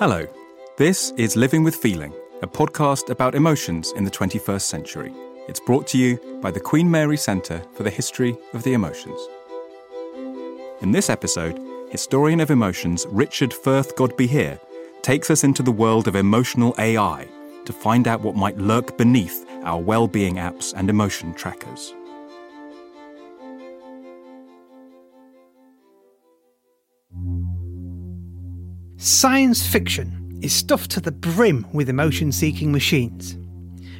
Hello, this is Living with Feeling, a podcast about emotions in the 21st century. It's brought to you by the Queen Mary Centre for the History of the Emotions. In this episode, historian of emotions Richard Firth Godbehere takes us into the world of emotional AI to find out what might lurk beneath our well-being apps and emotion trackers. Science fiction is stuffed to the brim with emotion seeking machines.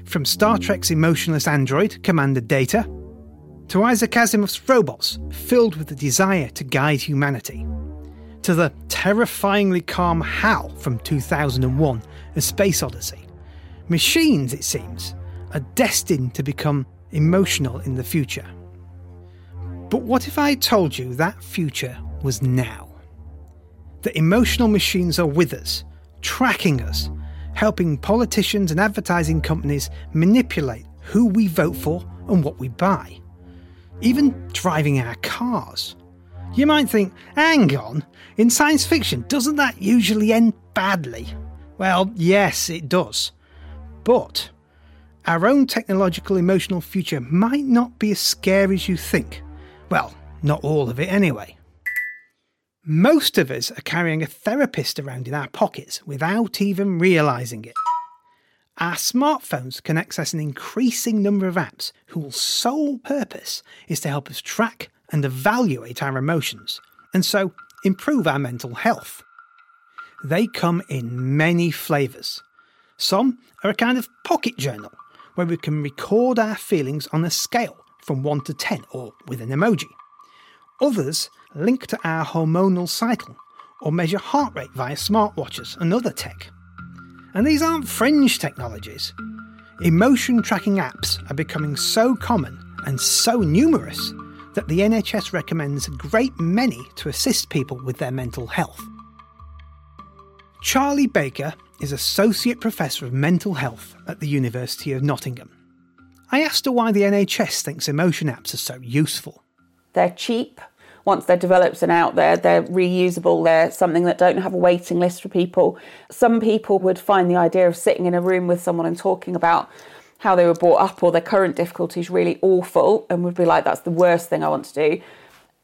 From Star Trek's emotionless android, Commander Data, to Isaac Asimov's robots filled with the desire to guide humanity, to the terrifyingly calm HAL from 2001 A Space Odyssey. Machines, it seems, are destined to become emotional in the future. But what if I told you that future was now? That emotional machines are with us, tracking us, helping politicians and advertising companies manipulate who we vote for and what we buy. Even driving our cars. You might think, hang on, in science fiction, doesn't that usually end badly? Well, yes, it does. But our own technological emotional future might not be as scary as you think. Well, not all of it anyway. Most of us are carrying a therapist around in our pockets without even realising it. Our smartphones can access an increasing number of apps whose sole purpose is to help us track and evaluate our emotions, and so improve our mental health. They come in many flavours. Some are a kind of pocket journal where we can record our feelings on a scale from 1 to 10 or with an emoji. Others link to our hormonal cycle or measure heart rate via smartwatches and other tech. And these aren't fringe technologies. Emotion tracking apps are becoming so common and so numerous that the NHS recommends a great many to assist people with their mental health. Charley Baker is Associate Professor of Mental Health at the University of Nottingham. I asked her why the NHS thinks emotion apps are so useful. They're cheap. Once they're developed and out there, they're reusable. They're something that don't have a waiting list for people. Some people would find the idea of sitting in a room with someone and talking about how they were brought up or their current difficulties really awful and would be like, that's the worst thing I want to do.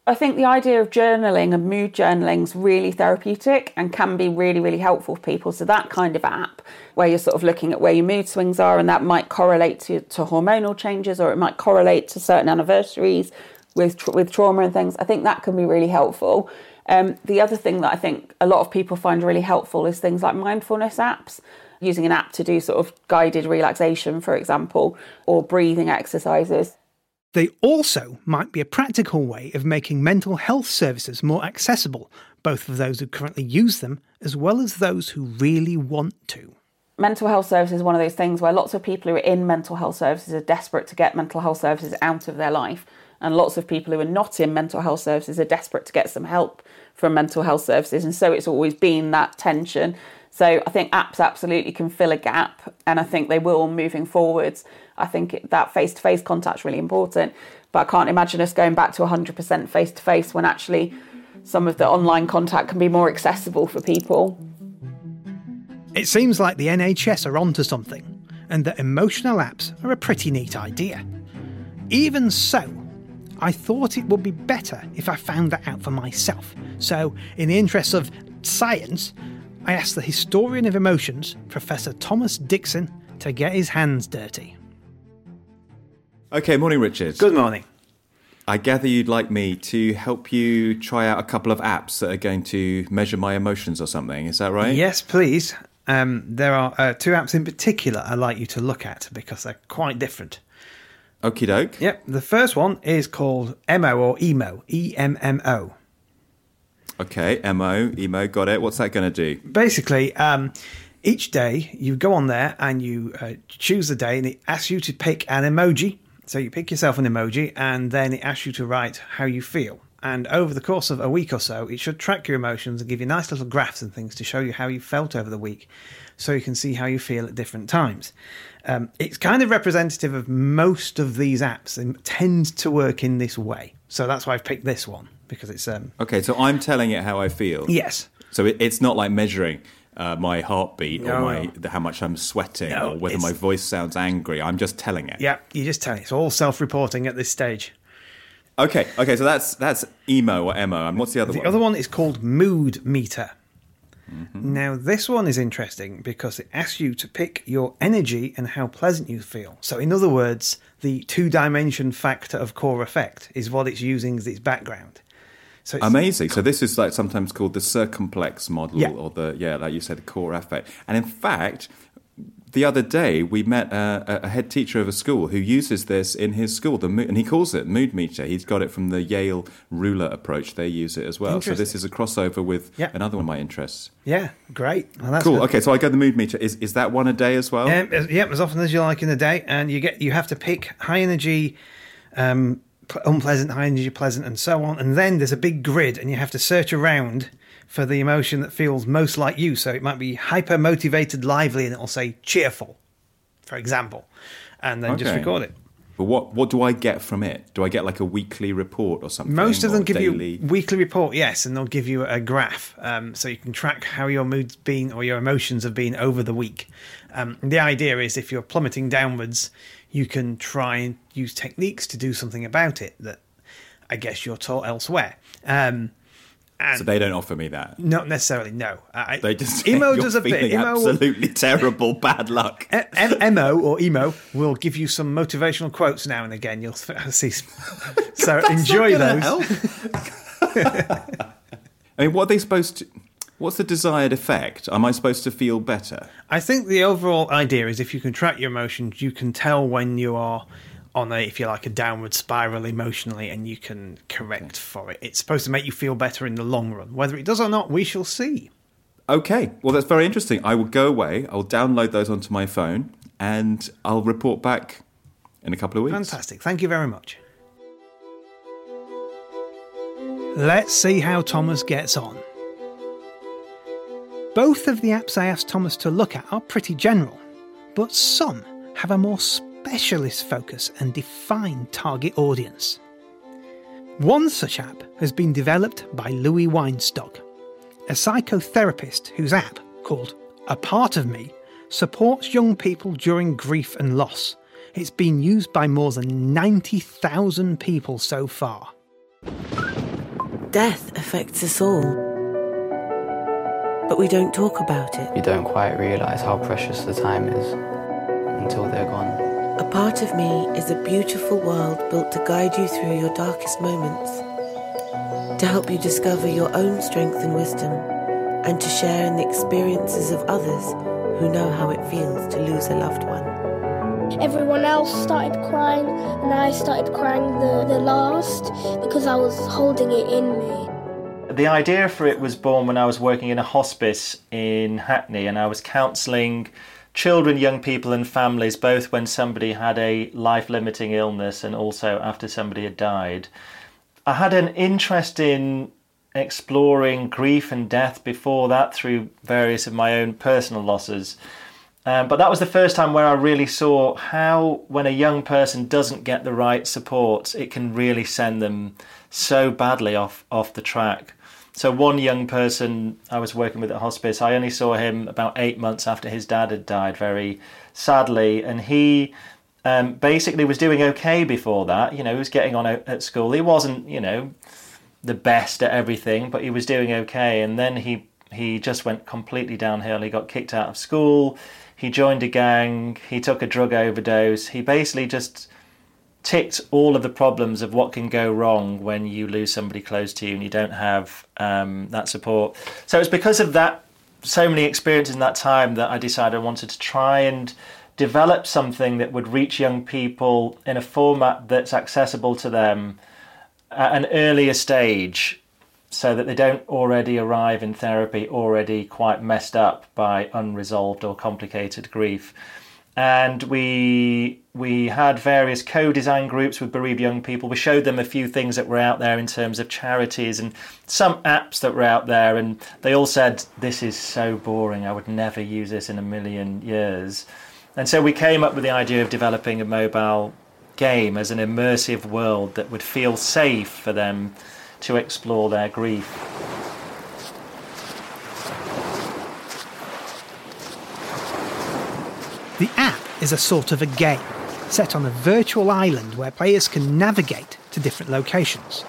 I think the idea of journaling and mood journaling is really therapeutic and can be really, really helpful for people. So, that kind of app where you're sort of looking at where your mood swings are, and that might correlate to, to hormonal changes or it might correlate to certain anniversaries with, with trauma and things, I think that can be really helpful. Um, the other thing that I think a lot of people find really helpful is things like mindfulness apps using an app to do sort of guided relaxation, for example, or breathing exercises. They also might be a practical way of making mental health services more accessible, both for those who currently use them as well as those who really want to. Mental health services is one of those things where lots of people who are in mental health services are desperate to get mental health services out of their life. And lots of people who are not in mental health services are desperate to get some help from mental health services. And so it's always been that tension. So I think apps absolutely can fill a gap, and I think they will moving forwards. I think that face to face contact is really important, but I can't imagine us going back to 100% face to face when actually some of the online contact can be more accessible for people. It seems like the NHS are onto something, and that emotional apps are a pretty neat idea. Even so, I thought it would be better if I found that out for myself. So, in the interests of science, I asked the historian of emotions, Professor Thomas Dixon, to get his hands dirty. Okay, morning, Richard. Good morning. I gather you'd like me to help you try out a couple of apps that are going to measure my emotions or something. Is that right? Yes, please. Um, there are uh, two apps in particular I'd like you to look at because they're quite different. Okie doke. Yep. The first one is called Emo or Emo. E M M O. Okay, Emo, Emo, got it. What's that going to do? Basically, um, each day you go on there and you uh, choose the day and it asks you to pick an emoji. So you pick yourself an emoji and then it asks you to write how you feel. And over the course of a week or so, it should track your emotions and give you nice little graphs and things to show you how you felt over the week so you can see how you feel at different times. Um, it's kind of representative of most of these apps. They tend to work in this way. So that's why I've picked this one because it's. Um, Okay, so I'm telling it how I feel. yes. So it, it's not like measuring uh, my heartbeat No, or my the, how much I'm sweating No, or whether my voice sounds angry. I'm just telling it. Yeah, you just tell it. It's all self-reporting at this stage. Okay. Okay. So that's that's emo or emo. And what's the other The one? The other one is called Mood Meter. Mm-hmm. Now, this one is interesting because it asks you to pick your energy and how pleasant you feel. So, in other words, the two dimension factor of core affect is what it's using as its background. So, it's, Amazing. So this is like sometimes called the circumplex model, Yeah. or the yeah, like you said, the core affect. And in fact, the other day we met a, a head teacher of a school who uses this in his school, the and he calls it mood meter. He's got it from the Yale RULER approach. They use it as well. So this is a crossover with Yeah. another one of my interests. yeah, great. Well, that's Cool. good. Okay, so I go the mood meter. Is is that one a day as well? Um, as- yeah, as often as you like in a day, and you get you have to pick high energy, um, unpleasant, high energy, pleasant, and so on. And then there's a big grid, and you have to search around for the emotion that feels most like you. So it might be hyper motivated, lively, and it'll say cheerful, for example, and then just record it. But what what do I get from it? Do I get like a weekly report or something? Most of them give daily? you weekly report, yes, and they'll give you a graph, um, so you can track how your mood's been or your emotions have been over the week. Um, the idea is if you're plummeting downwards, you can try and use techniques to do something about it that I guess you're taught elsewhere. Um, and So they don't offer me that. not necessarily, no. I, They just emo does a bit. Emo will- absolutely terrible, bad luck. M- M- MO or emo will give you some motivational quotes now and again. You'll see. So enjoy those. I mean, what are they supposed to? What's the desired effect? Am I supposed to feel better? I think the overall idea is if you can track your emotions, you can tell when you are on a, if you like, a downward spiral emotionally, and you can correct for it. It's supposed to make you feel better in the long run. Whether it does or not, we shall see. Okay, well, that's very interesting. I will go away. I'll download those onto my phone, and I'll report back in a couple of weeks. Fantastic. Thank you very much. Let's see how Thomas gets on. Both of the apps I asked Thomas to look at are pretty general, but some have a more specialist focus and defined target audience. One such app has been developed by Louis Weinstock, a psychotherapist whose app, called A Part of Me, supports young people during grief and loss. It's been used by more than 90,000 people so far. Death affects us all. But we don't talk about it. You don't quite realise how precious the time is until they're gone. A part of me is a beautiful world built to guide you through your darkest moments, to help you discover your own strength and wisdom, and to share in the experiences of others who know how it feels to lose a loved one. Everyone else started crying, and I started crying the, the last because I was holding it in me. The idea for it was born when I was working in a hospice in Hackney and I was counselling children, young people, and families both when somebody had a life limiting illness and also after somebody had died. I had an interest in exploring grief and death before that through various of my own personal losses. Um, but that was the first time where I really saw how, when a young person doesn't get the right support, it can really send them so badly off off the track. So one young person I was working with at hospice, I only saw him about eight months after his dad had died, very sadly, and he um, basically was doing okay before that. You know, he was getting on at school. He wasn't, you know, the best at everything, but he was doing okay. And then he he just went completely downhill. He got kicked out of school. He joined a gang. He took a drug overdose. He basically just ticked all of the problems of what can go wrong when you lose somebody close to you and you don't have um, that support. So it's because of that, so many experiences in that time that I decided I wanted to try and develop something that would reach young people in a format that's accessible to them at an earlier stage so that they don't already arrive in therapy already quite messed up by unresolved or complicated grief and we we had various co-design groups with bereaved young people. We showed them a few things that were out there in terms of charities and some apps that were out there, and they all said, "This is so boring. I would never use this in a million years." And so we came up with the idea of developing a mobile game as an immersive world that would feel safe for them to explore their grief. The app is a sort of a game set on a virtual island where players can navigate to different locations.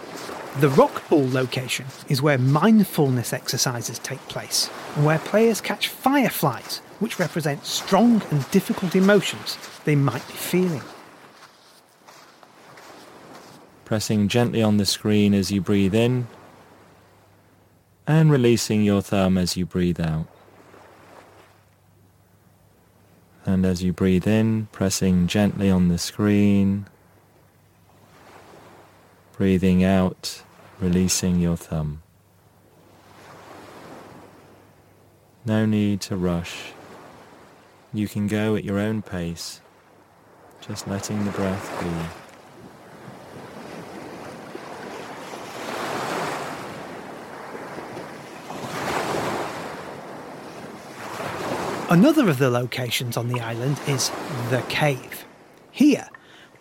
The rock pool location is where mindfulness exercises take place and where players catch fireflies, which represent strong and difficult emotions they might be feeling. Pressing gently on the screen as you breathe in and releasing your thumb as you breathe out. And as you breathe in, pressing gently on the screen Breathing out, releasing your thumb. No need to rush. You can go at your own pace, just letting the breath be. Another of the locations on the island is the cave. Here,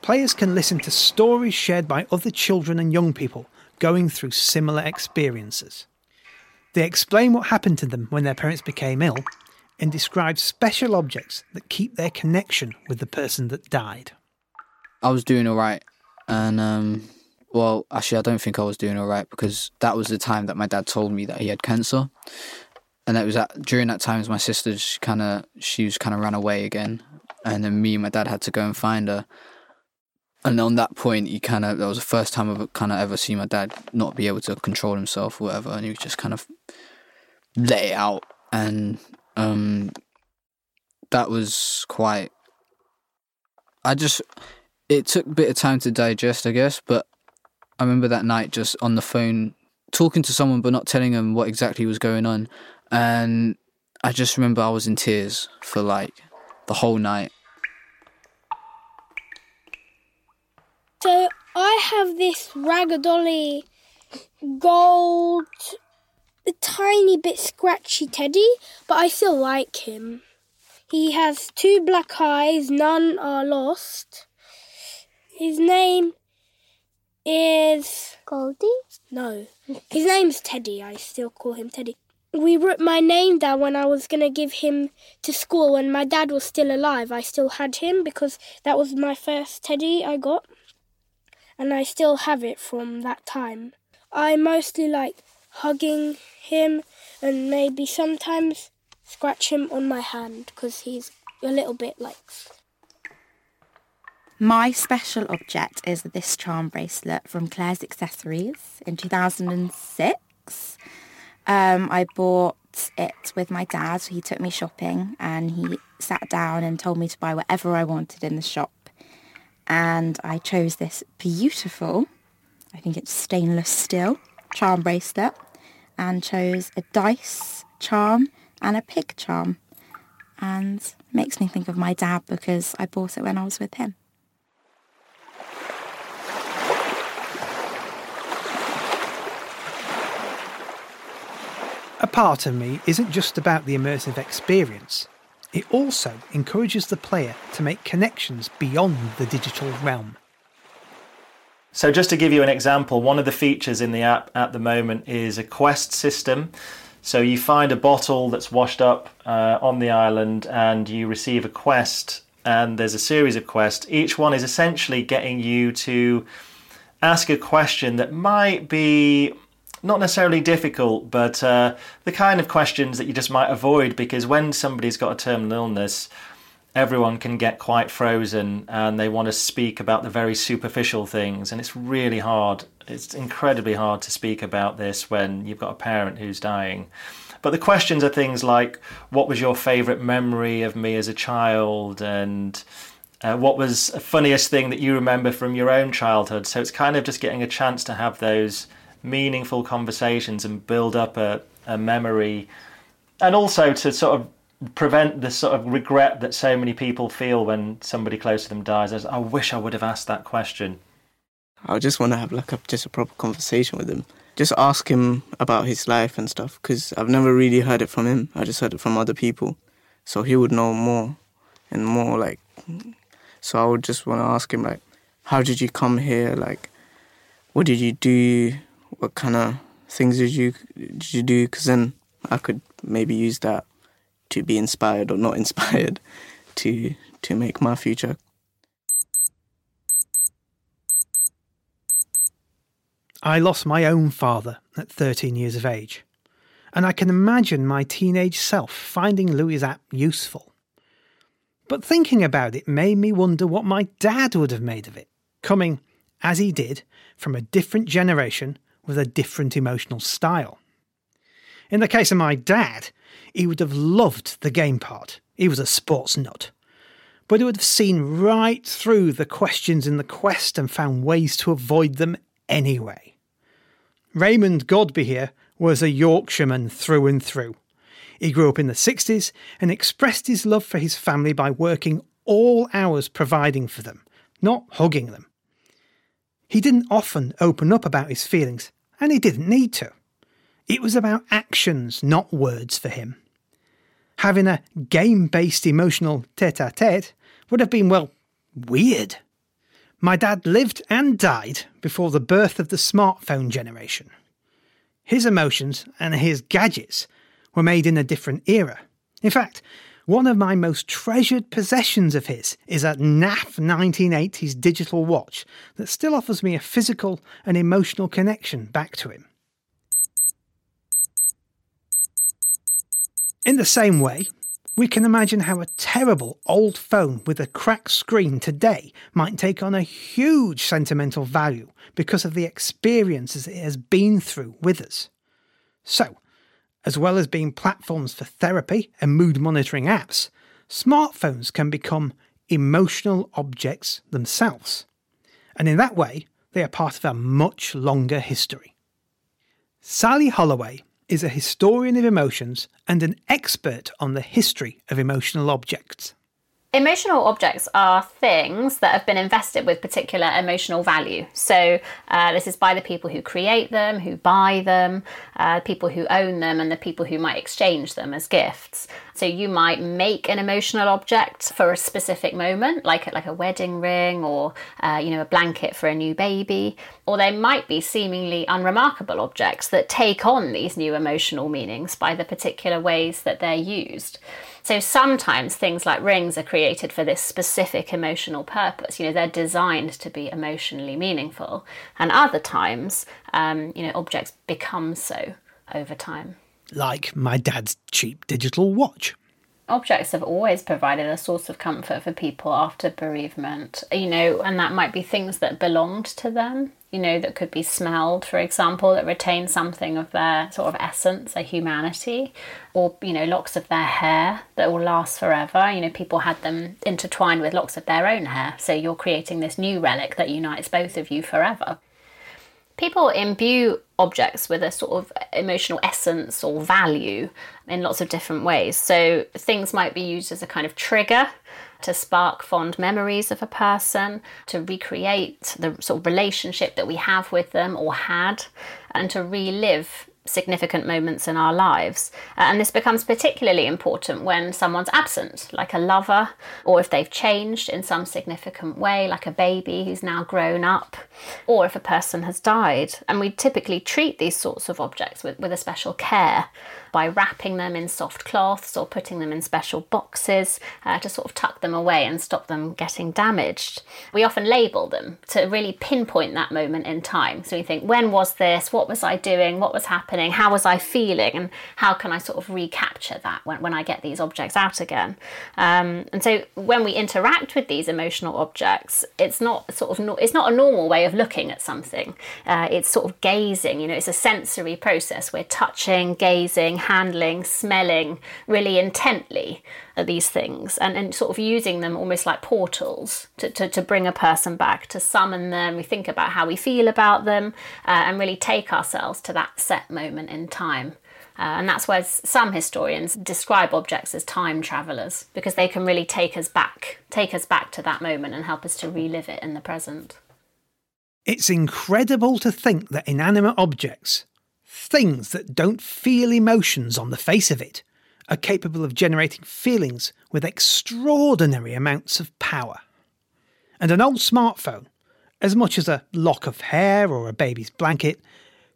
players can listen to stories shared by other children and young people going through similar experiences. They explain what happened to them when their parents became ill and describe special objects that keep their connection with the person that died. I was doing all right. And, um, well, actually, I don't think I was doing all right because that was the time that my dad told me that he had cancer. And that was at, during that time, my sister kind of, she was kind of ran away again. And then me and my dad had to go and find her and on that point, you kind of that was the first time I've kind of ever seen my dad not be able to control himself or whatever, and he was just kind of let it out, and um, that was quite. I just it took a bit of time to digest, I guess, but I remember that night just on the phone talking to someone but not telling them what exactly was going on, and I just remember I was in tears for like the whole night So I have this Ragadolly gold, a tiny bit scratchy teddy, but I still like him. He has two black eyes, none are lost. His name is. Goldie? No. His name's Teddy. I still call him Teddy. We wrote my name down when I was going to give him to school when my dad was still alive. I still had him because that was my first Teddy I got and I still have it from that time. I mostly like hugging him and maybe sometimes scratch him on my hand because he's a little bit like. My special object is this charm bracelet from Claire's Accessories in 2006. Um, I bought it with my dad. He took me shopping and he sat down and told me to buy whatever I wanted in the shop and I chose this beautiful, I think it's stainless steel, charm bracelet and chose a dice charm and a pig charm and makes me think of my dad because I bought it when I was with him. A part of me isn't just about the immersive experience. It also encourages the player to make connections beyond the digital realm. So, just to give you an example, one of the features in the app at the moment is a quest system. So, you find a bottle that's washed up uh, on the island and you receive a quest, and there's a series of quests. Each one is essentially getting you to ask a question that might be not necessarily difficult, but uh, the kind of questions that you just might avoid because when somebody's got a terminal illness, everyone can get quite frozen and they want to speak about the very superficial things, and it's really hard. It's incredibly hard to speak about this when you've got a parent who's dying. But the questions are things like, what was your favourite memory of me as a child? And uh, what was the funniest thing that you remember from your own childhood? So it's kind of just getting a chance to have those meaningful conversations and build up a, a memory. And also to sort of prevent the sort of regret that so many people feel when somebody close to them dies as i wish i would have asked that question. I just want to have like a, just a proper conversation with him. Just ask him about his life and stuff because i've never really heard it from him. I just heard it from other people. So he would know more and more like so i would just want to ask him like how did you come here? Like what did you do what kind of things did you did you do? Because then I could maybe use that to be inspired or not inspired to to make my future. I lost my own father at 13 years of age, and I can imagine my teenage self finding Louis' app useful. But thinking about it made me wonder what my dad would have made of it, coming, as he did, from a different generation with a different emotional style. In the case of my dad, he would have loved the game part. He was a sports nut. But he would have seen right through the questions in the quest and found ways to avoid them anyway. Raymond Godbehere was a Yorkshireman through and through. He grew up in the 60s and expressed his love for his family by working all hours providing for them, not hugging them. He didn't often open up about his feelings, and he didn't need to. It was about actions, not words for him. Having a game based emotional tete a tete would have been, well, weird. My dad lived and died before the birth of the smartphone generation. His emotions and his gadgets were made in a different era. In fact, one of my most treasured possessions of his is a naff 1980s digital watch that still offers me a physical and emotional connection back to him. In the same way, we can imagine how a terrible old phone with a cracked screen today might take on a huge sentimental value because of the experiences it has been through with us. So, as well as being platforms for therapy and mood monitoring apps, smartphones can become emotional objects themselves. And in that way, they are part of a much longer history. Sally Holloway is a historian of emotions and an expert on the history of emotional objects. Emotional objects are things that have been invested with particular emotional value. So, uh, this is by the people who create them, who buy them, uh, people who own them, and the people who might exchange them as gifts. So, you might make an emotional object for a specific moment, like, like a wedding ring or uh, you know, a blanket for a new baby. Or they might be seemingly unremarkable objects that take on these new emotional meanings by the particular ways that they're used. So sometimes things like rings are created for this specific emotional purpose. You know, they're designed to be emotionally meaningful, and other times, um, you know, objects become so over time. Like my dad's cheap digital watch objects have always provided a source of comfort for people after bereavement, you know, and that might be things that belonged to them, you know, that could be smelled, for example, that retain something of their sort of essence, their humanity, or, you know, locks of their hair that will last forever. You know, people had them intertwined with locks of their own hair, so you're creating this new relic that unites both of you forever people imbue objects with a sort of emotional essence or value in lots of different ways. So things might be used as a kind of trigger to spark fond memories of a person, to recreate the sort of relationship that we have with them or had, and to relive significant moments in our lives. Uh, and this becomes particularly important when someone's absent, like a lover, or if they've changed in some significant way, like a baby who's now grown up, or if a person has died. And we typically treat these sorts of objects with, with a special care by wrapping them in soft cloths or putting them in special boxes uh, to sort of tuck them away and stop them getting damaged. We often label them to really pinpoint that moment in time. So we think, when was this? What was I doing? What was happening? How was I feeling? And how can I sort of recapture that when, when I get these objects out again? Um, and so when we interact with these emotional objects, it's not sort of no, it's not a normal way of looking at something. Uh, it's sort of gazing. You know, it's a sensory process. We're touching, gazing, handling, smelling really intently at these things and, and sort of using them almost like portals to, to, to bring a person back, to summon them. We think about how we feel about them uh, and really take ourselves to that set moment in time. Uh, and that's where some historians describe objects as time travelers because they can really take us back, take us back to that moment and help us to relive it in the present. It's incredible to think that inanimate objects, things that don't feel emotions on the face of it are capable of generating feelings with extraordinary amounts of power. And an old smartphone, as much as a lock of hair or a baby's blanket,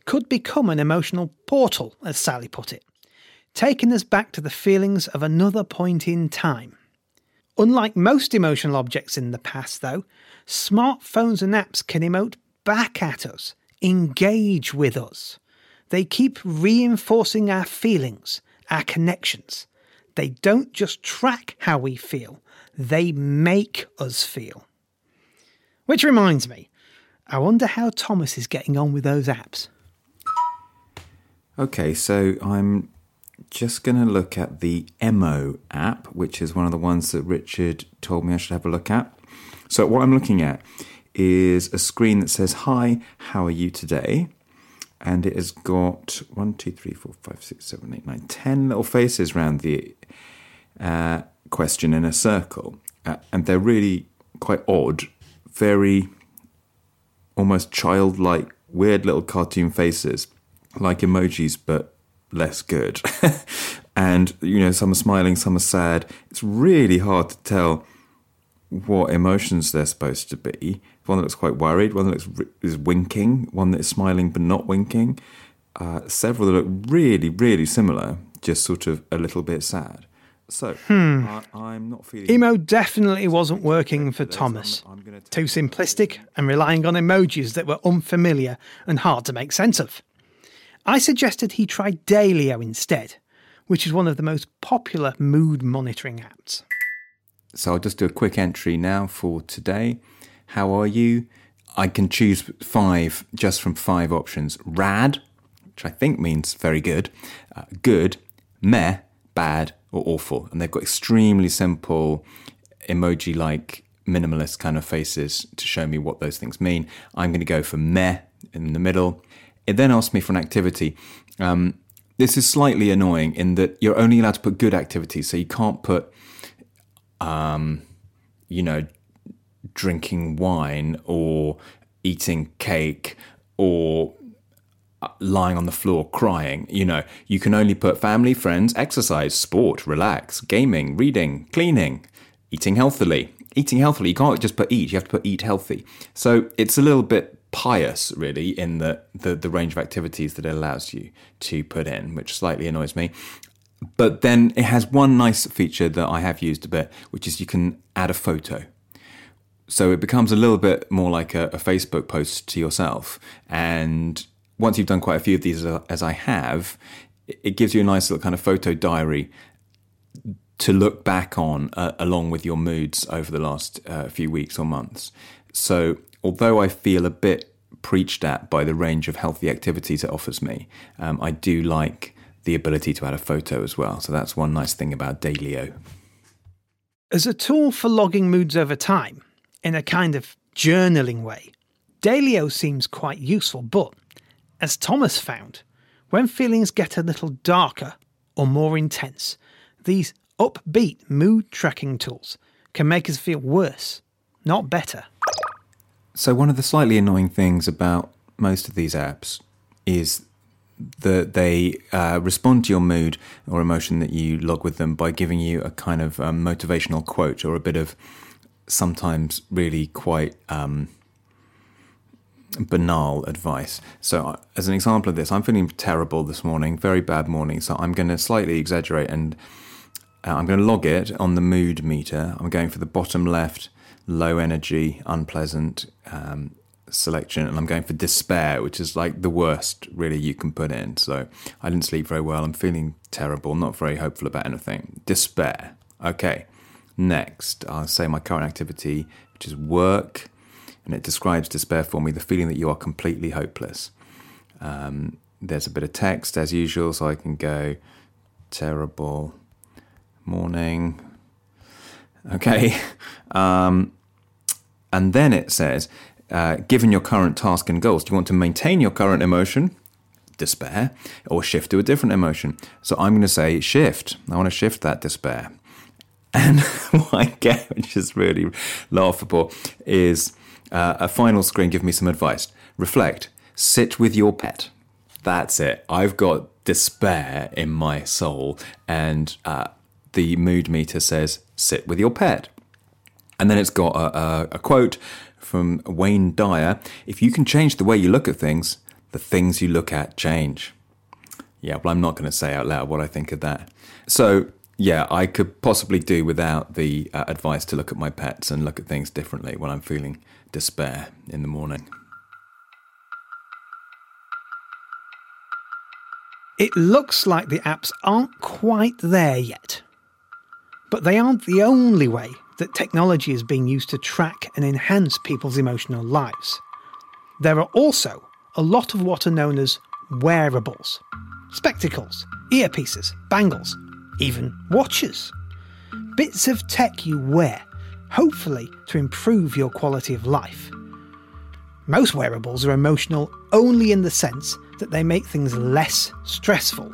could become an emotional portal, as Sally put it, taking us back to the feelings of another point in time. Unlike most emotional objects in the past, though, smartphones and apps can emote back at us, engage with us. They keep reinforcing our feelings, our connections. They don't just track how we feel, they make us feel. Which reminds me, I wonder how Thomas is getting on with those apps. Okay, so I'm just going to look at the Emo app, which is one of the ones that Richard told me I should have a look at. So, what I'm looking at is a screen that says, Hi, how are you today? And it has got one, two, three, four, five, six, seven, eight, nine, ten little faces around the uh, question in a circle. Uh, and they're really quite odd, very almost childlike, weird little cartoon faces, like emojis, but less good. and, you know, some are smiling, some are sad. It's really hard to tell what emotions they're supposed to be. One that looks quite worried, one that looks is winking, one that is smiling but not winking. Uh, several that look really, really similar, just sort of a little bit sad. So, Hmm. I, am not feeling. Emo definitely wasn't working for Thomas. Too simplistic and relying on emojis that were unfamiliar and hard to make sense of. I suggested he try Daylio instead, which is one of the most popular mood monitoring apps. So I'll just do a quick entry now for today. How are you? I can choose five just from five options. Rad, which I think means very good, uh, good, meh, bad, or awful. And they've got extremely simple emoji like minimalist kind of faces to show me what those things mean. I'm going to go for meh in the middle. It then asks me for an activity. Um, this is slightly annoying in that you're only allowed to put good activities, so you can't put, um, you know, drinking wine or eating cake or uh, lying on the floor crying. You know, you can only put family, friends, exercise, sport, relax, gaming, reading, cleaning, eating healthily. Eating healthily, you can't just put eat, you have to put eat healthy. So it's a little bit pious, really, in the, the, the range of activities that it allows you to put in, which slightly annoys me. But then it has one nice feature that I have used a bit, which is you can add a photo. So it becomes a little bit more like a, a Facebook post to yourself. And once you've done quite a few of these, as, as I have, it gives you a nice little kind of photo diary to look back on uh, along with your moods over the last uh, few weeks or months. So, although I feel a bit preached at by the range of healthy activities it offers me, um, I do like the ability to add a photo as well. So, that's one nice thing about Daylio. As a tool for logging moods over time, in a kind of journaling way, Daylio seems quite useful, but as Thomas found, when feelings get a little darker or more intense, these upbeat mood tracking tools can make us feel worse, not better. So, one of the slightly annoying things about most of these apps is that they uh, respond to your mood or emotion that you log with them by giving you a kind of um, motivational quote or a bit of sometimes really quite um, banal advice. So, uh, as an example of this, I'm feeling terrible this morning, very bad morning. So, I'm going to slightly exaggerate and uh, I'm going to log it on the mood meter. I'm going for the bottom left, low energy, unpleasant um, selection, and I'm going for despair, which is like the worst really you can put in. So, I didn't sleep very well. I'm feeling terrible, not very hopeful about anything. Despair. Okay. Next, I'll say my current activity, which is work and it describes despair for me the feeling that you are completely hopeless. Um, there's a bit of text as usual, so I can go terrible morning. Okay. Um, and then it says, uh, given your current task and goals, do you want to maintain your current emotion, despair, or shift to a different emotion? So I'm going to say shift. I want to shift that despair. And what I get, which is really laughable, is uh, a final screen give me some advice. Reflect, sit with your pet. That's it. I've got despair in my soul, and uh, the mood meter says, sit with your pet. And then it's got a, a, a quote from Wayne Dyer If you can change the way you look at things, the things you look at change. Yeah, well, I'm not going to say out loud what I think of that. So, yeah, I could possibly do without the uh, advice to look at my pets and look at things differently when I'm feeling despair in the morning. It looks like the apps aren't quite there yet. But they aren't the only way that technology is being used to track and enhance people's emotional lives. There are also a lot of what are known as wearables spectacles, earpieces, bangles, even watches. Bits of tech you wear, hopefully to improve your quality of life. Most wearables are emotional only in the sense that they make things less stressful,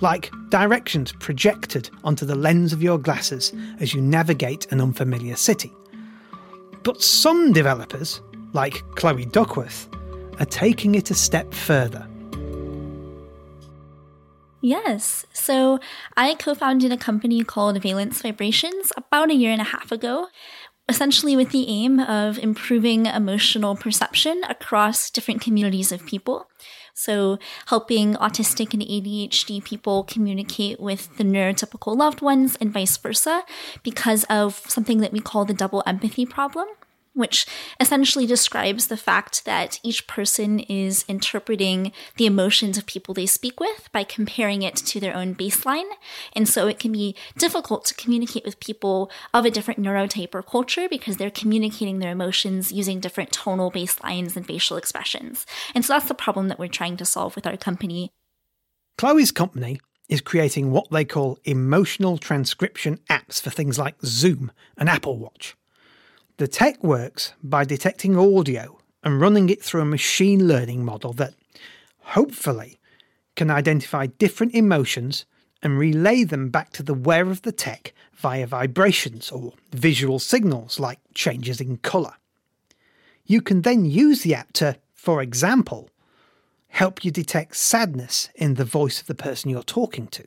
like directions projected onto the lens of your glasses as you navigate an unfamiliar city. But some developers, like Chloe Duckworth, are taking it a step further. Yes. So I co founded a company called Valence Vibrations about a year and a half ago, essentially with the aim of improving emotional perception across different communities of people. So, helping autistic and ADHD people communicate with the neurotypical loved ones and vice versa because of something that we call the double empathy problem which essentially describes the fact that each person is interpreting the emotions of people they speak with by comparing it to their own baseline. And so it can be difficult to communicate with people of a different neurotype or culture because they're communicating their emotions using different tonal baselines and facial expressions. And so that's the problem that we're trying to solve with our company. Chloe's company is creating what they call emotional transcription apps for things like Zoom and Apple Watch. The tech works by detecting audio and running it through a machine learning model that, hopefully, can identify different emotions and relay them back to the wearer of the tech via vibrations or visual signals like changes in colour. You can then use the app to, for example, help you detect sadness in the voice of the person you're talking to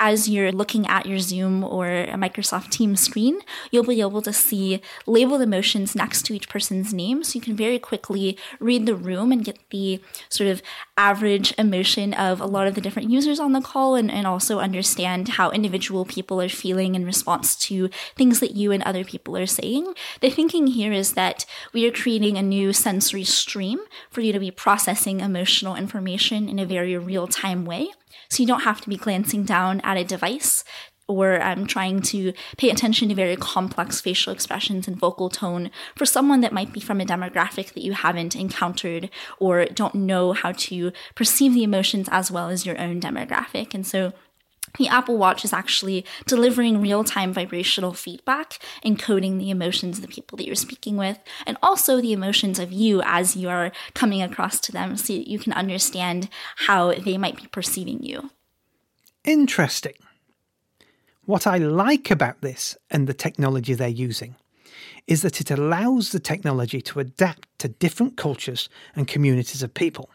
as you're looking at your Zoom or a Microsoft Teams screen, you'll be able to see labeled emotions next to each person's name. So you can very quickly read the room and get the sort of average emotion of a lot of the different users on the call and, and also understand how individual people are feeling in response to things that you and other people are saying. The thinking here is that we are creating a new sensory stream for you to be processing emotional information in a very real time way. So you don't have to be glancing down at a device or um, trying to pay attention to very complex facial expressions and vocal tone for someone that might be from a demographic that you haven't encountered or don't know how to perceive the emotions as well as your own demographic. And so the Apple Watch is actually delivering real time vibrational feedback, encoding the emotions of the people that you're speaking with, and also the emotions of you as you are coming across to them so you can understand how they might be perceiving you. Interesting. What I like about this and the technology they're using is that it allows the technology to adapt to different cultures and communities of people.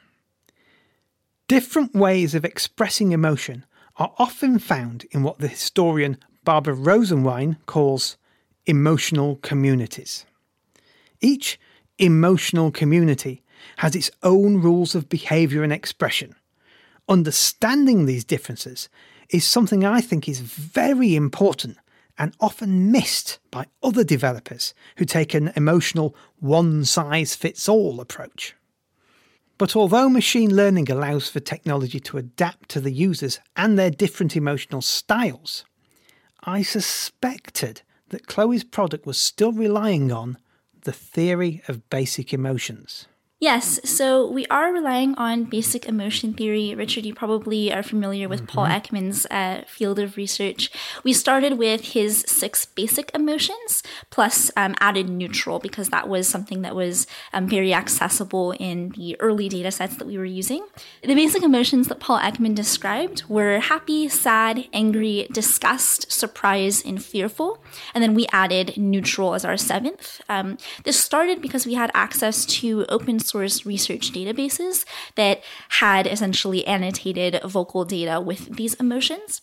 Different ways of expressing emotion are often found in what the historian Barbara Rosenwein calls emotional communities. Each emotional community has its own rules of behaviour and expression. Understanding these differences is something I think is very important and often missed by other developers who take an emotional one size fits all approach. But although machine learning allows for technology to adapt to the users and their different emotional styles, I suspected that Chloe's product was still relying on the theory of basic emotions. Yes, so we are relying on basic emotion theory. Richard, you probably are familiar with mm-hmm. Paul Ekman's uh, field of research. We started with his six basic emotions plus um, added neutral because that was something that was um, very accessible in the early data sets that we were using. The basic emotions that Paul Ekman described were happy, sad, angry, disgust, surprise, and fearful. And then we added neutral as our seventh. Um, this started because we had access to open source research databases that had essentially annotated vocal data with these emotions.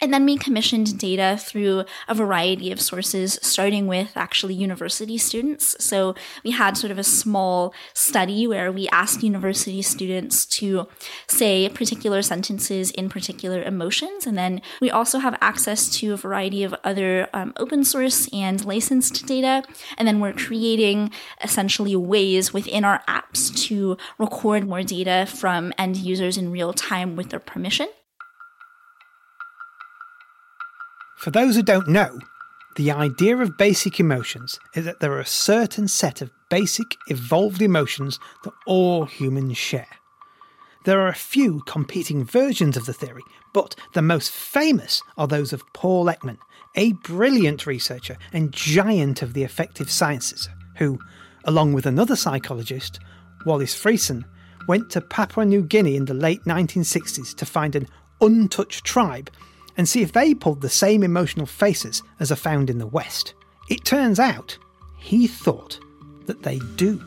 And then we commissioned data through a variety of sources, starting with actually university students. So we had sort of a small study where we asked university students to say particular sentences in particular emotions. And then we also have access to a variety of other um, open source and licensed data. And then we're creating essentially ways within our apps to record more data from end users in real time with their permission. For those who don't know, the idea of basic emotions is that there are a certain set of basic evolved emotions that all humans share. There are a few competing versions of the theory, but the most famous are those of Paul Ekman, a brilliant researcher and giant of the affective sciences, who, along with another psychologist, Wallace Friesen, went to Papua New Guinea in the late 1960s to find an untouched tribe and see if they pulled the same emotional faces as are found in the West. It turns out he thought that they do.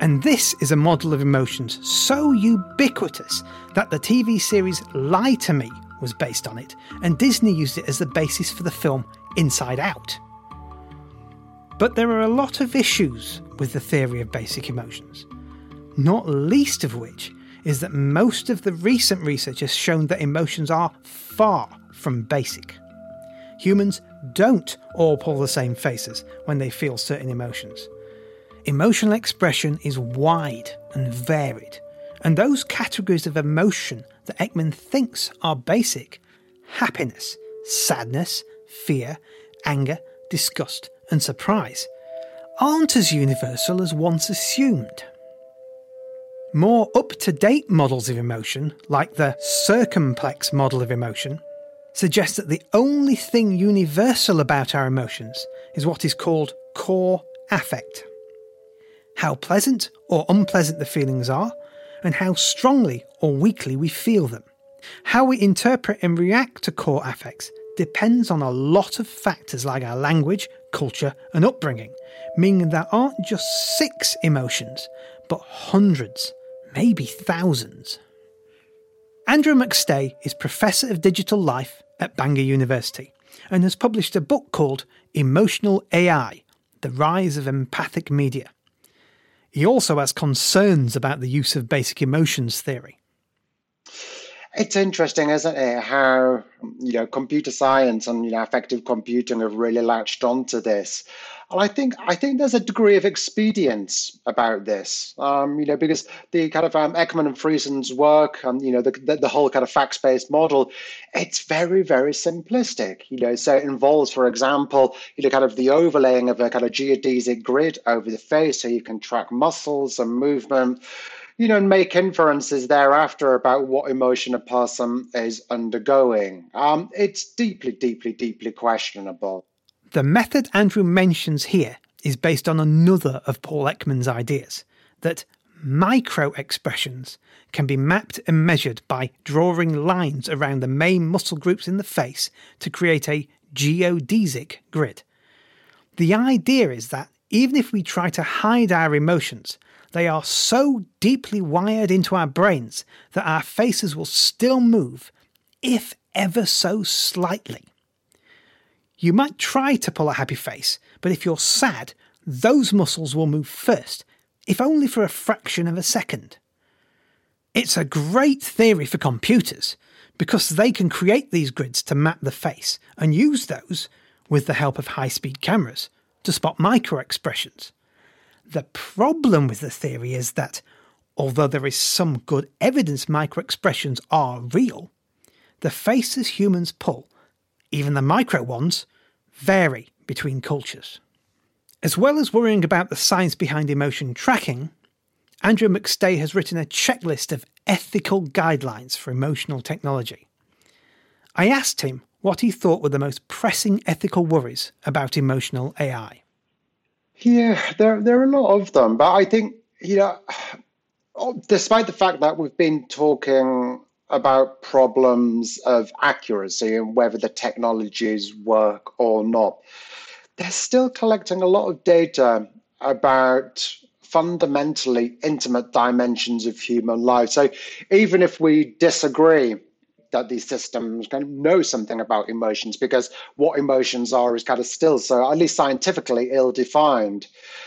And this is a model of emotions so ubiquitous that the TV series Lie to Me was based on it, and Disney used it as the basis for the film Inside Out. But there are a lot of issues with the theory of basic emotions, not least of which is that most of the recent research has shown that emotions are far from basic. Humans don't all pull the same faces when they feel certain emotions. Emotional expression is wide and varied, and those categories of emotion that Ekman thinks are basic happiness, sadness, fear, anger, disgust, and surprise aren't as universal as once assumed. More up to date models of emotion, like the circumplex model of emotion, suggest that the only thing universal about our emotions is what is called core affect. How pleasant or unpleasant the feelings are, and how strongly or weakly we feel them. How we interpret and react to core affects depends on a lot of factors like our language, culture, and upbringing, meaning there aren't just six emotions, but hundreds maybe thousands. Andrew McStay is Professor of Digital Life at Bangor University and has published a book called Emotional AI The Rise of Empathic Media. He also has concerns about the use of basic emotions theory. It's interesting, isn't it, how you know computer science and you know affective computing have really latched onto this. And I think I think there's a degree of expedience about this, um, you know, because the kind of um, Ekman and Friesen's work, and um, you know, the, the, the whole kind of FACS-based model, it's very very simplistic, you know. So it involves, for example, you know, kind of the overlaying of a kind of geodesic grid over the face, so you can track muscles and movement you know, and make inferences thereafter about what emotion a person is undergoing. Um, it's deeply, deeply, deeply questionable. The method Andrew mentions here is based on another of Paul Ekman's ideas that micro expressions can be mapped and measured by drawing lines around the main muscle groups in the face to create a geodesic grid. The idea is that even if we try to hide our emotions, they are so deeply wired into our brains that our faces will still move, if ever so slightly. You might try to pull a happy face, but if you're sad, those muscles will move first, if only for a fraction of a second. It's a great theory for computers because they can create these grids to map the face and use those, with the help of high speed cameras, to spot micro expressions. The problem with the theory is that, although there is some good evidence micro expressions are real, the faces humans pull even the micro ones, vary between cultures. As well as worrying about the science behind emotion tracking, Andrew McStay has written a checklist of ethical guidelines for emotional technology. I asked him what he thought were the most pressing ethical worries about emotional AI. Yeah, there, there are a lot of them, but I think, you know, despite the fact that we've been talking about problems of accuracy and whether the technologies work or not. They're still collecting a lot of data about fundamentally intimate dimensions of human life. So even if we disagree that these systems kind of know something about emotions because what emotions are is kind of still so, at least scientifically, ill defined.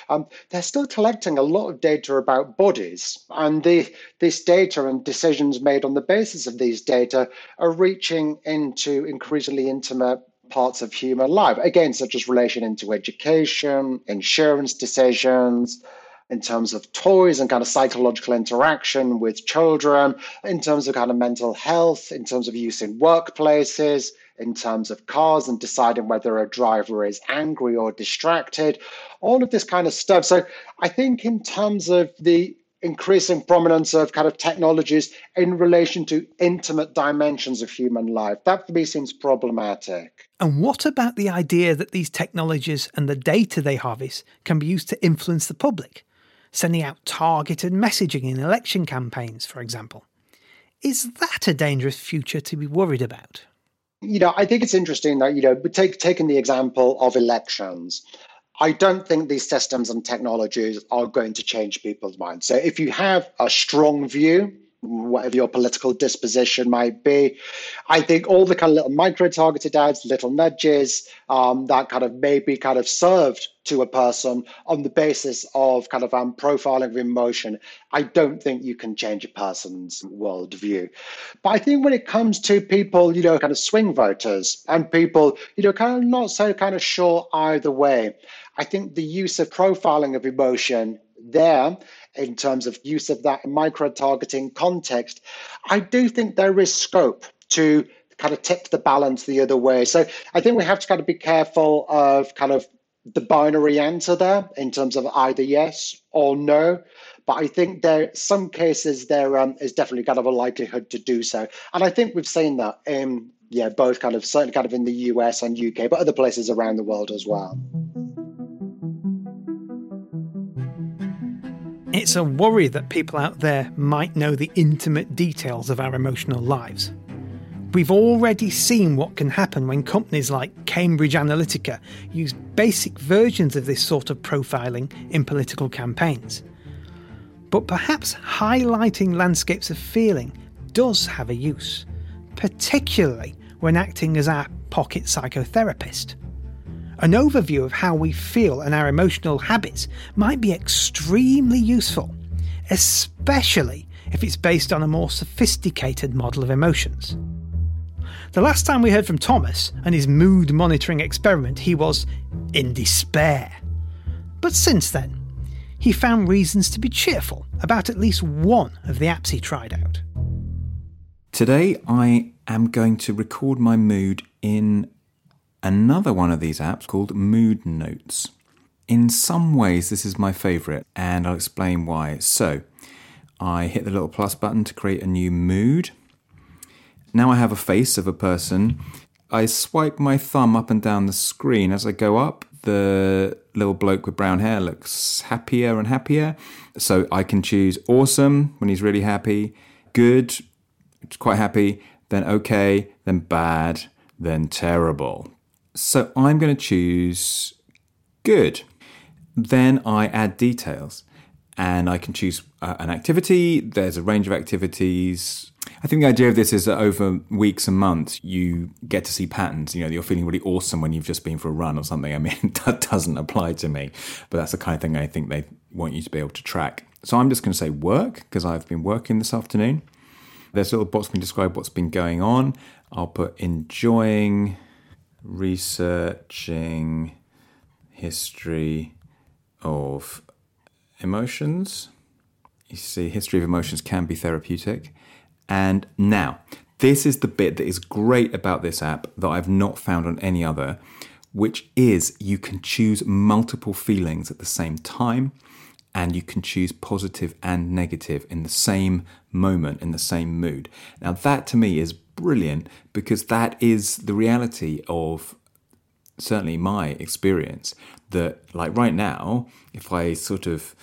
Um, they're still collecting a lot of data about bodies, and the, this data and decisions made on the basis of these data are reaching into increasingly intimate parts of human life, again, such as relation into education, insurance decisions, in terms of toys and kind of psychological interaction with children, in terms of kind of mental health, in terms of use in workplaces, in terms of cars and deciding whether a driver is angry or distracted, all of this kind of stuff. So I think in terms of the increasing prominence of kind of technologies in relation to intimate dimensions of human life. That for me seems problematic. And what about the idea that these technologies and the data they harvest can be used to influence the public? Sending out targeted messaging in election campaigns, for example. Is that a dangerous future to be worried about? You know, I think it's interesting that, you know, take, taking the example of elections, I don't think these systems and technologies are going to change people's minds. So if you have a strong view whatever your political disposition might be. I think all the kind of little micro targeted ads, little nudges um, that kind of maybe kind of served to a person on the basis of kind of um, profiling of emotion, I don't think you can change a person's worldview. But I think when it comes to people, you know, kind of swing voters and people, you know, kind of not so kind of sure either way, I think the use of profiling of emotion there in terms of use of that micro targeting context, I do think there is scope to kind of tip the balance the other way. So I think we have to kind of be careful of kind of the binary answer there in terms of either yes or no. But I think there some cases there um, is definitely kind of a likelihood to do so, and I think we've seen that in yeah both kind of certainly kind of in the US and UK, but other places around the world as well. It's a worry that people out there might know the intimate details of our emotional lives. We've already seen what can happen when companies like Cambridge Analytica use basic versions of this sort of profiling in political campaigns. But perhaps highlighting landscapes of feeling does have a use, particularly when acting as our pocket psychotherapist. An overview of how we feel and our emotional habits might be extremely useful, especially if it's based on a more sophisticated model of emotions. The last time we heard from Thomas and his mood monitoring experiment, he was in despair. But since then, he found reasons to be cheerful about at least one of the apps he tried out. Today, I am going to record my mood in another one of these apps called Mood Notes. In some ways, this is my favourite, and I'll explain why. So, I hit the little plus button to create a new mood. Now I have a face of a person. I swipe my thumb up and down the screen. As I go up, the little bloke with brown hair looks happier and happier. So I can choose awesome when he's really happy, good, quite happy, then okay, then bad, then terrible. So I'm going to choose good. Then I add details and I can choose uh, an activity. There's a range of activities. I think the idea of this is that over weeks and months, you get to see patterns. You know, you're feeling really awesome when you've just been for a run or something. I mean, that doesn't apply to me, but that's the kind of thing I think they want you to be able to track. So I'm just going to say work because I've been working this afternoon. There's a little box can describe what's been going on. I'll put enjoying researching history of emotions. You see, history of emotions can be therapeutic. And now, this is the bit that is great about this app that I've not found on any other, which is you can choose multiple feelings at the same time and you can choose positive and negative in the same moment, in the same mood. Now, that to me is brilliant because that is the reality of certainly my experience that like right now if i sort of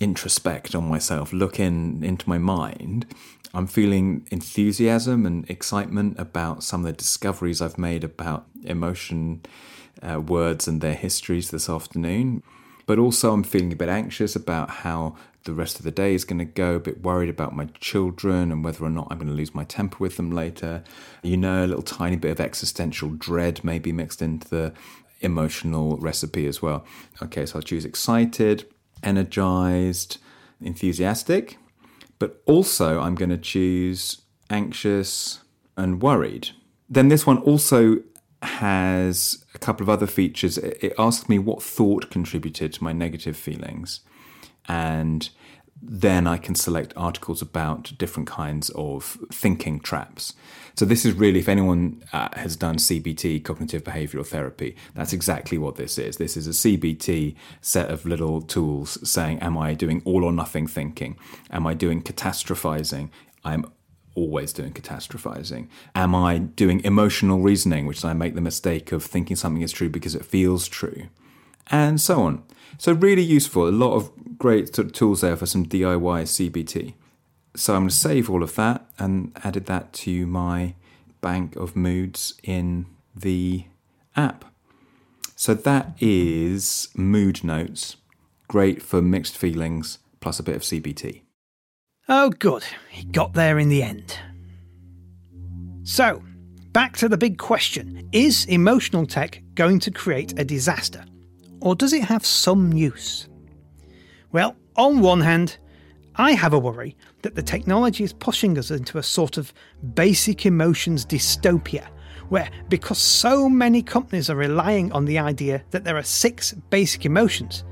introspect on myself look in into my mind i'm feeling enthusiasm and excitement about some of the discoveries i've made about emotion uh, words and their histories this afternoon. But also i'm feeling a bit anxious about how the rest of the day is going to go, a bit worried about my children and whether or not I'm going to lose my temper with them later. You know, a little tiny bit of existential dread maybe mixed into the emotional recipe as well. Okay, so I'll choose excited, energized, enthusiastic, but also I'm going to choose anxious and worried. Then this one also has a couple of other features. It asks me what thought contributed to my negative feelings and then I can select articles about different kinds of thinking traps. So, this is really, if anyone uh, has done CBT, cognitive behavioral therapy, that's exactly what this is. This is a CBT set of little tools saying, Am I doing all or nothing thinking? Am I doing catastrophizing? I'm always doing catastrophizing. Am I doing emotional reasoning, which I make the mistake of thinking something is true because it feels true? And so on. So, really useful. A lot of great sort of tools there for some DIY CBT. So, I'm going to save all of that and added that to my bank of moods in the app. So, that is Mood Notes. Great for mixed feelings plus a bit of CBT. Oh, good. He got there in the end. So, back to the big question Is emotional tech going to create a disaster? Or does it have some use? Well, on one hand, I have a worry that the technology is pushing us into a sort of basic emotions dystopia, where because so many companies are relying on the idea that there are six basic emotions,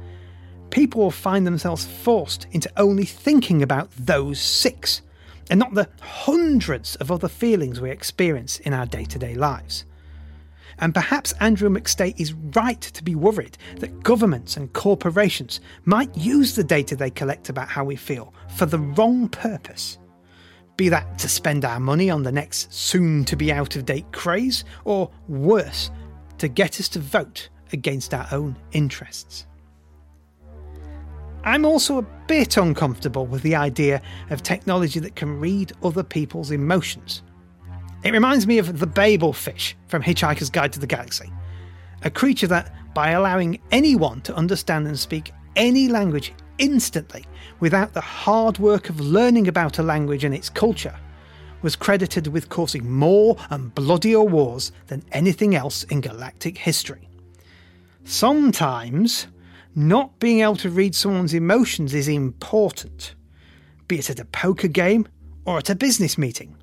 people will find themselves forced into only thinking about those six, and not the hundreds of other feelings we experience in our day to day lives. And perhaps Andrew McStay is right to be worried that governments and corporations might use the data they collect about how we feel for the wrong purpose. Be that to spend our money on the next soon to be out of date craze, or worse, to get us to vote against our own interests. I'm also a bit uncomfortable with the idea of technology that can read other people's emotions it reminds me of the Babel fish from Hitchhiker's Guide to the Galaxy, a creature that, by allowing anyone to understand and speak any language instantly without the hard work of learning about a language and its culture, was credited with causing more and bloodier wars than anything else in galactic history. Sometimes, not being able to read someone's emotions is important, be it at a poker game or at a business meeting.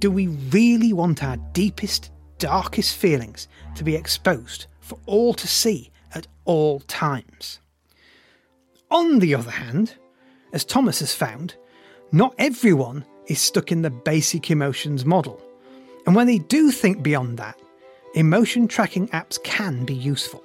Do we really want our deepest, darkest feelings to be exposed for all to see at all times? On the other hand, as Thomas has found, not everyone is stuck in the basic emotions model. And when they do think beyond that, emotion tracking apps can be useful.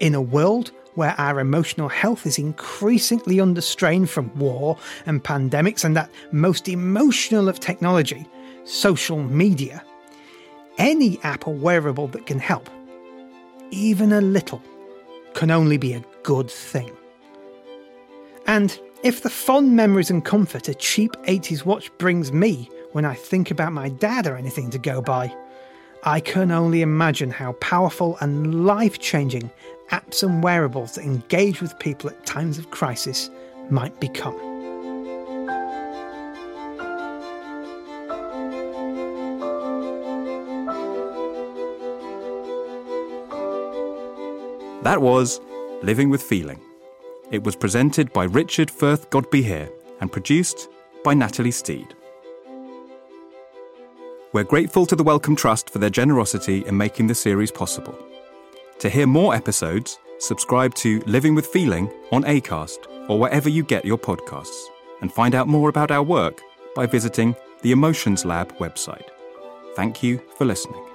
In a world where our emotional health is increasingly under strain from war and pandemics and that most emotional of technology, social media, any app or wearable that can help, even a little, can only be a good thing. And if the fond memories and comfort a cheap 80s watch brings me when I think about my dad or anything to go by, I can only imagine how powerful and life changing apps and wearables that engage with people at times of crisis might become. That was Living with Feeling. It was presented by Richard Firth Godbehere and produced by Natalie Steed. We're grateful to the Wellcome Trust for their generosity in making the series possible. To hear more episodes, subscribe to Living with Feeling on ACAST or wherever you get your podcasts, and find out more about our work by visiting the Emotions Lab website. Thank you for listening.